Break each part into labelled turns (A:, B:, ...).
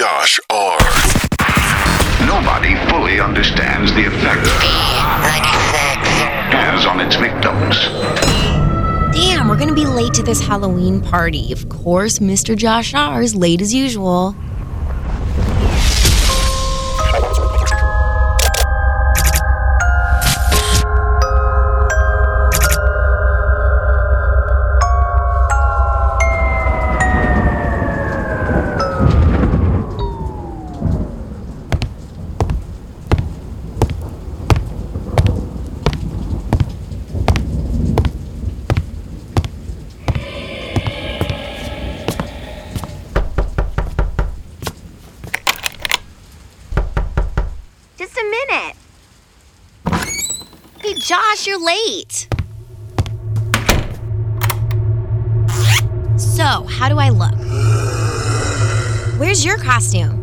A: Josh R.
B: Nobody fully understands the effect has on its victims.
C: Damn, we're gonna be late to this Halloween party. Of course, Mr. Josh R is late as usual. You're late. So, how do I look? Where's your costume?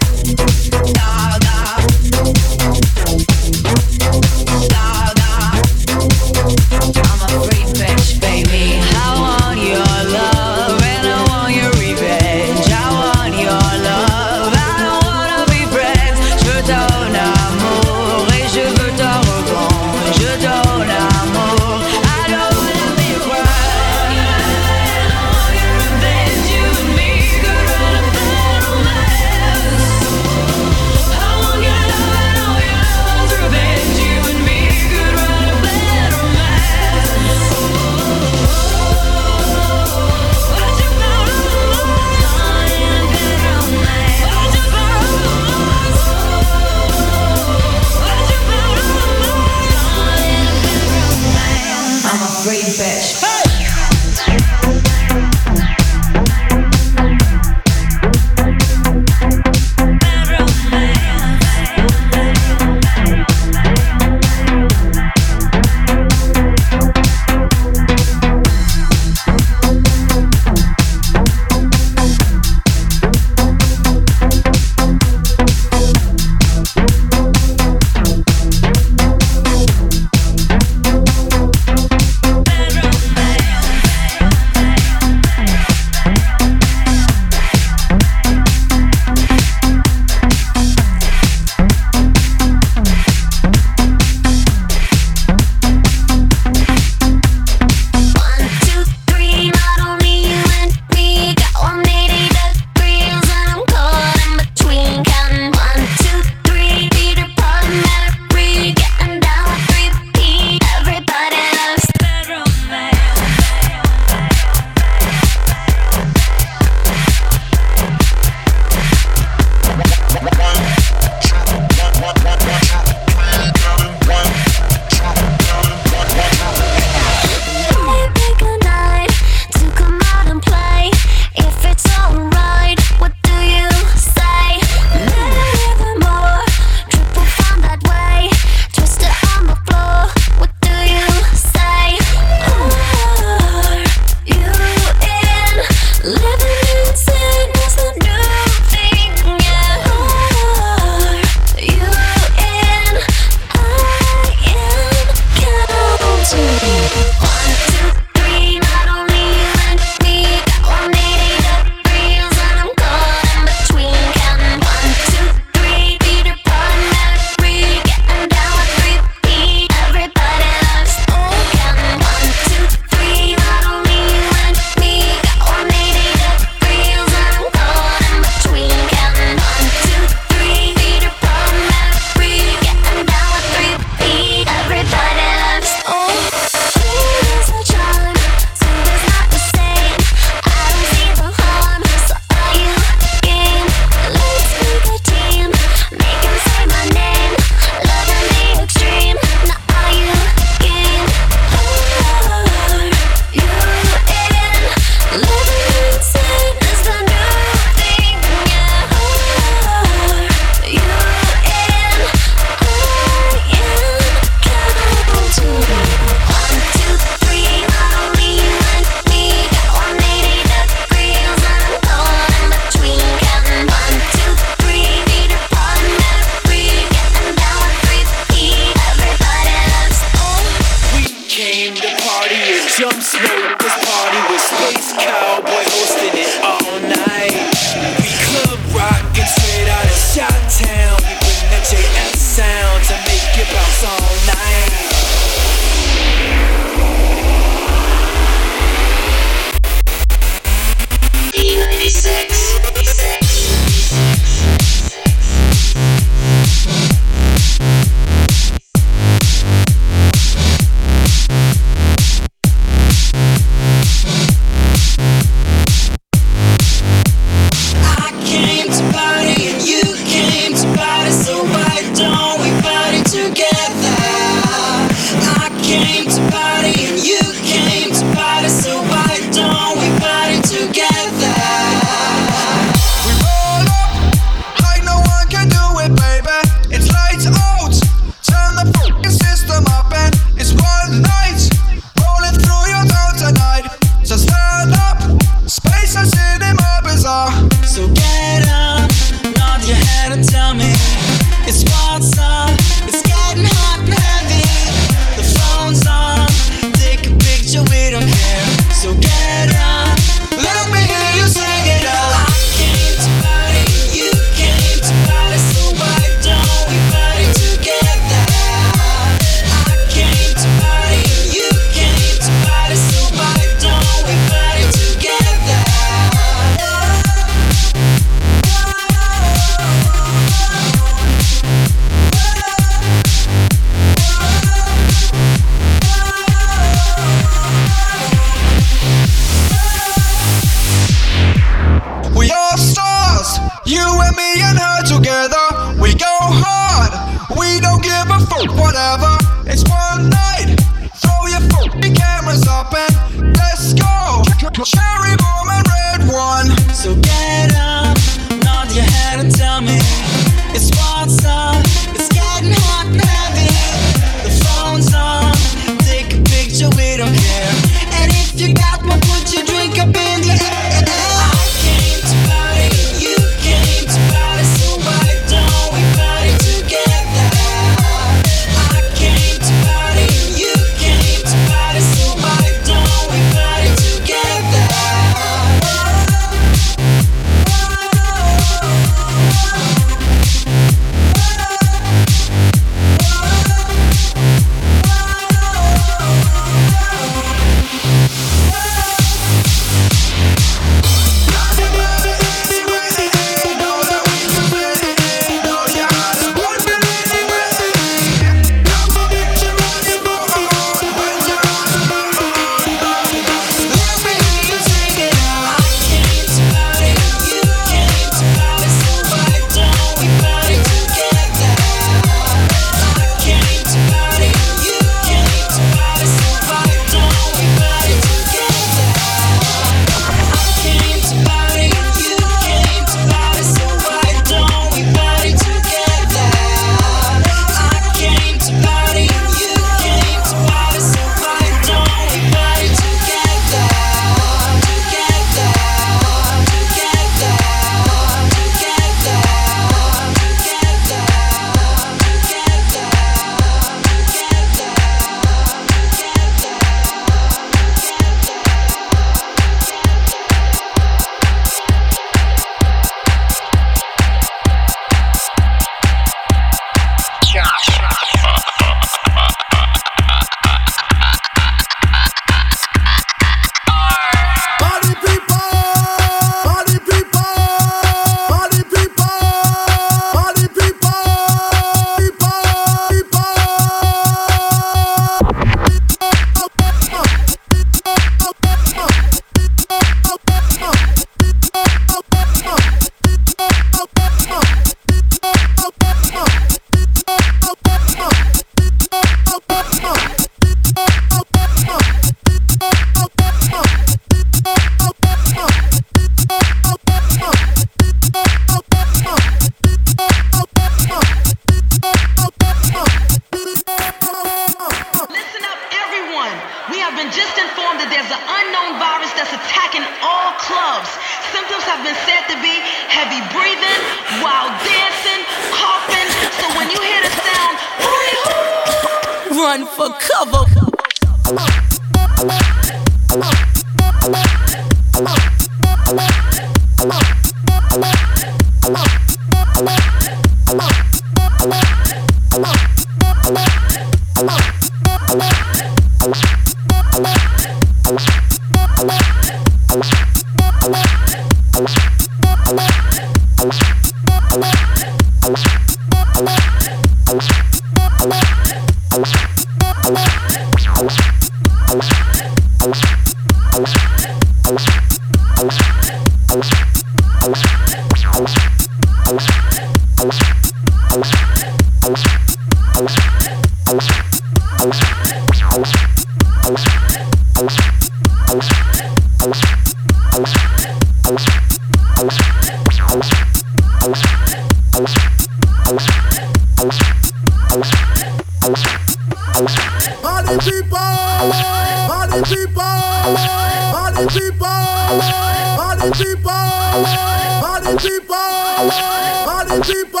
D: People,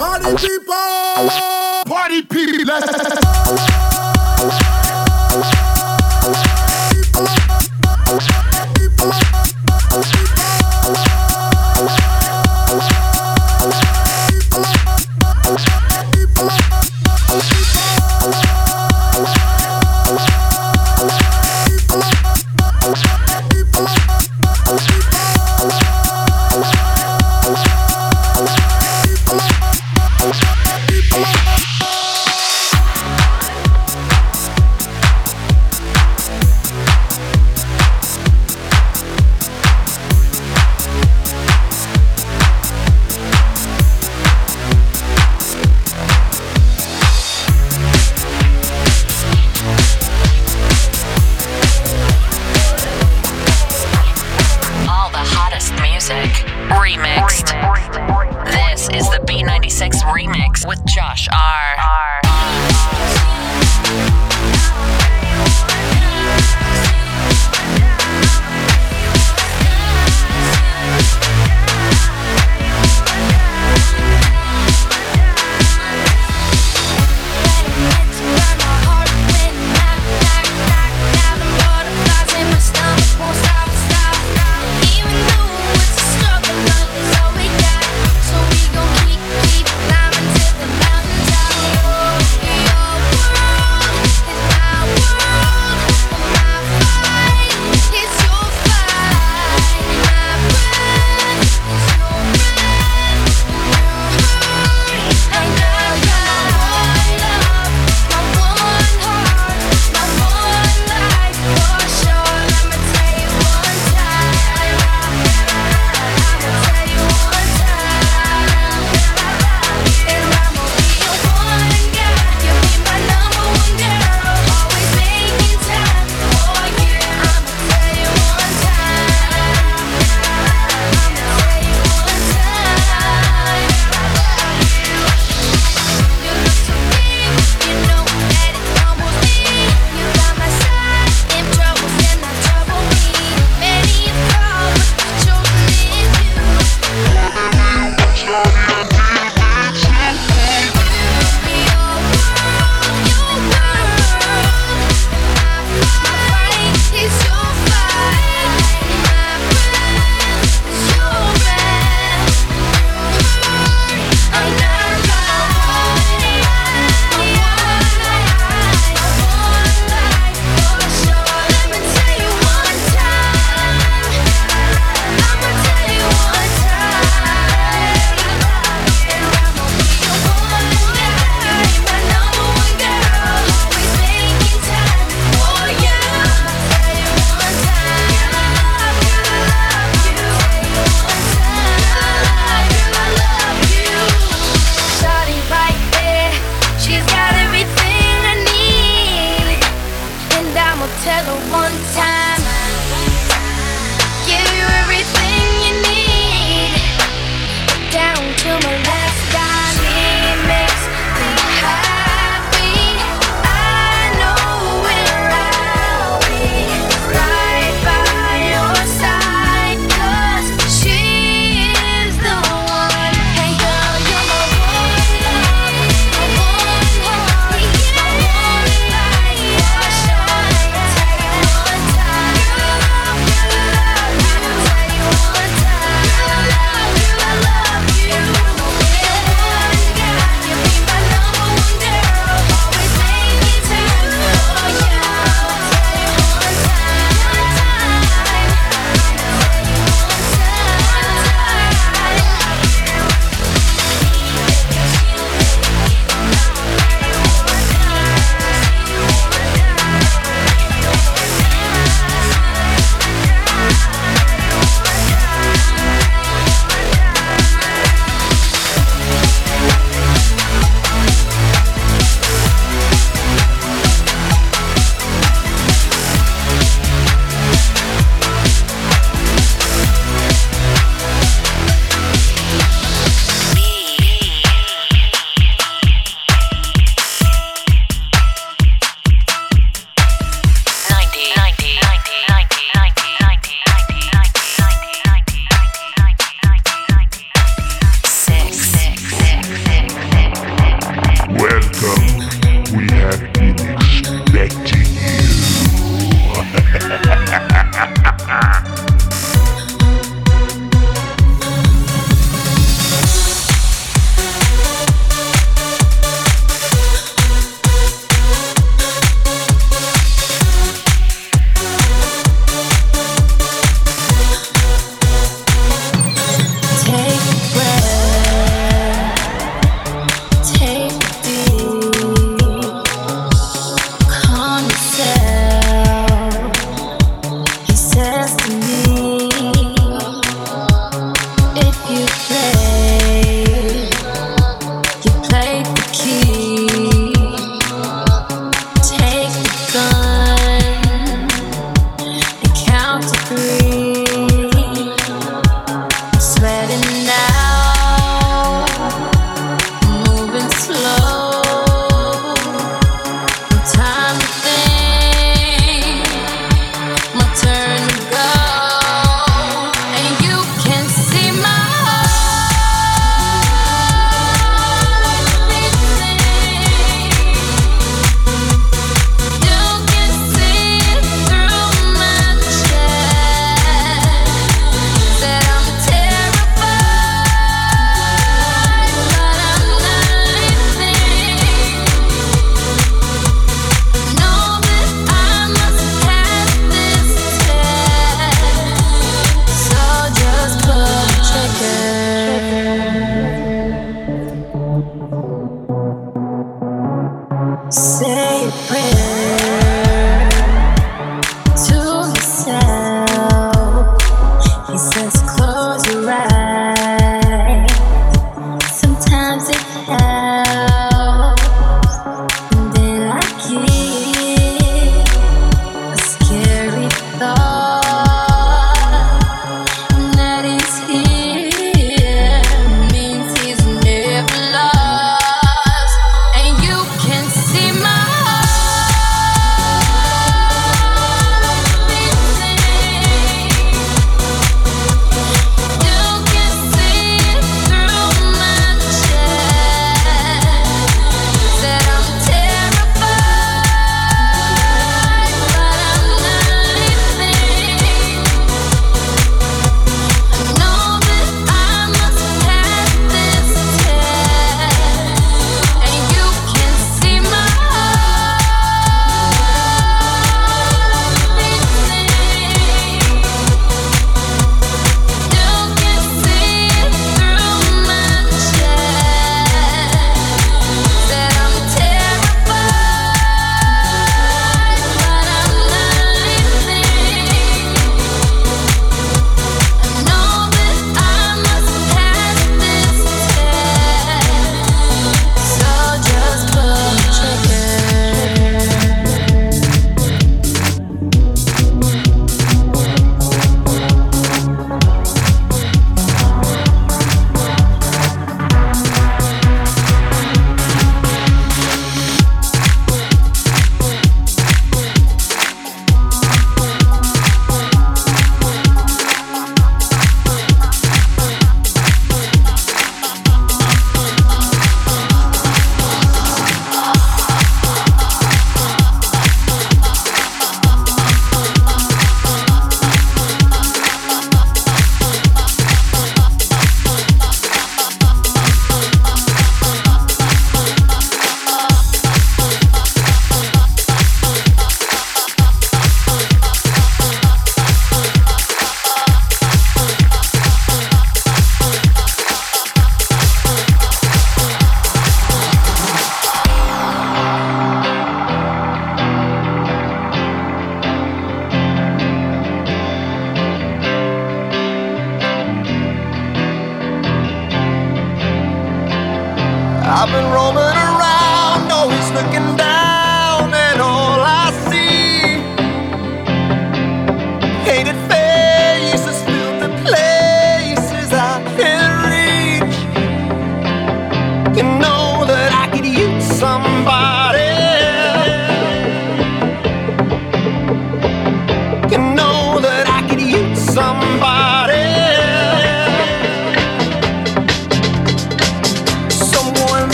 D: party people, party people.
E: Let's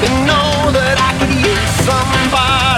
F: You
G: know that I
H: could use somebody.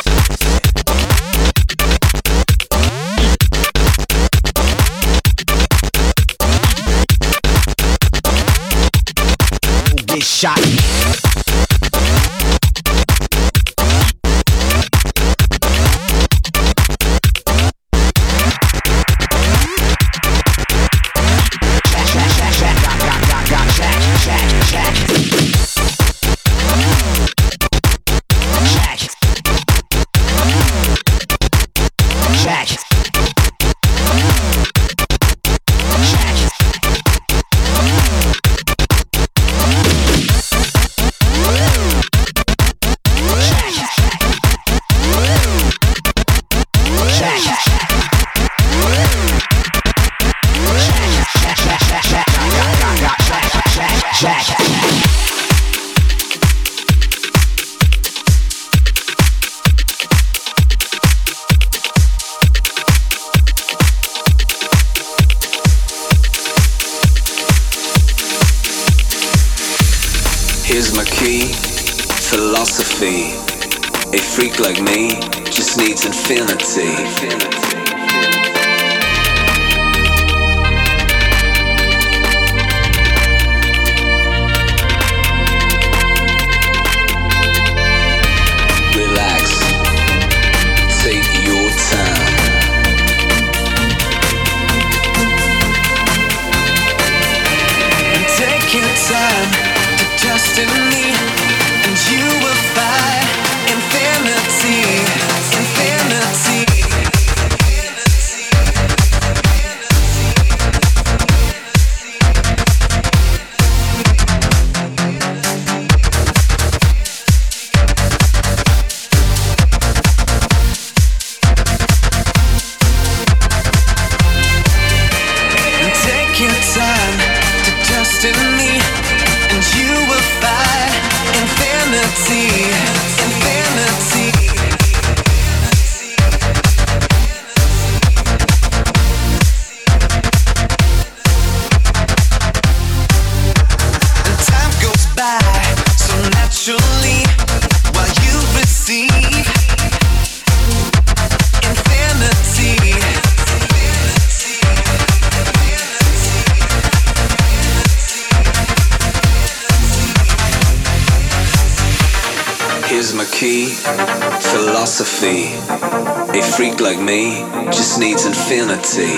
I: shot.
J: Philosophy. A freak like me just needs infinity.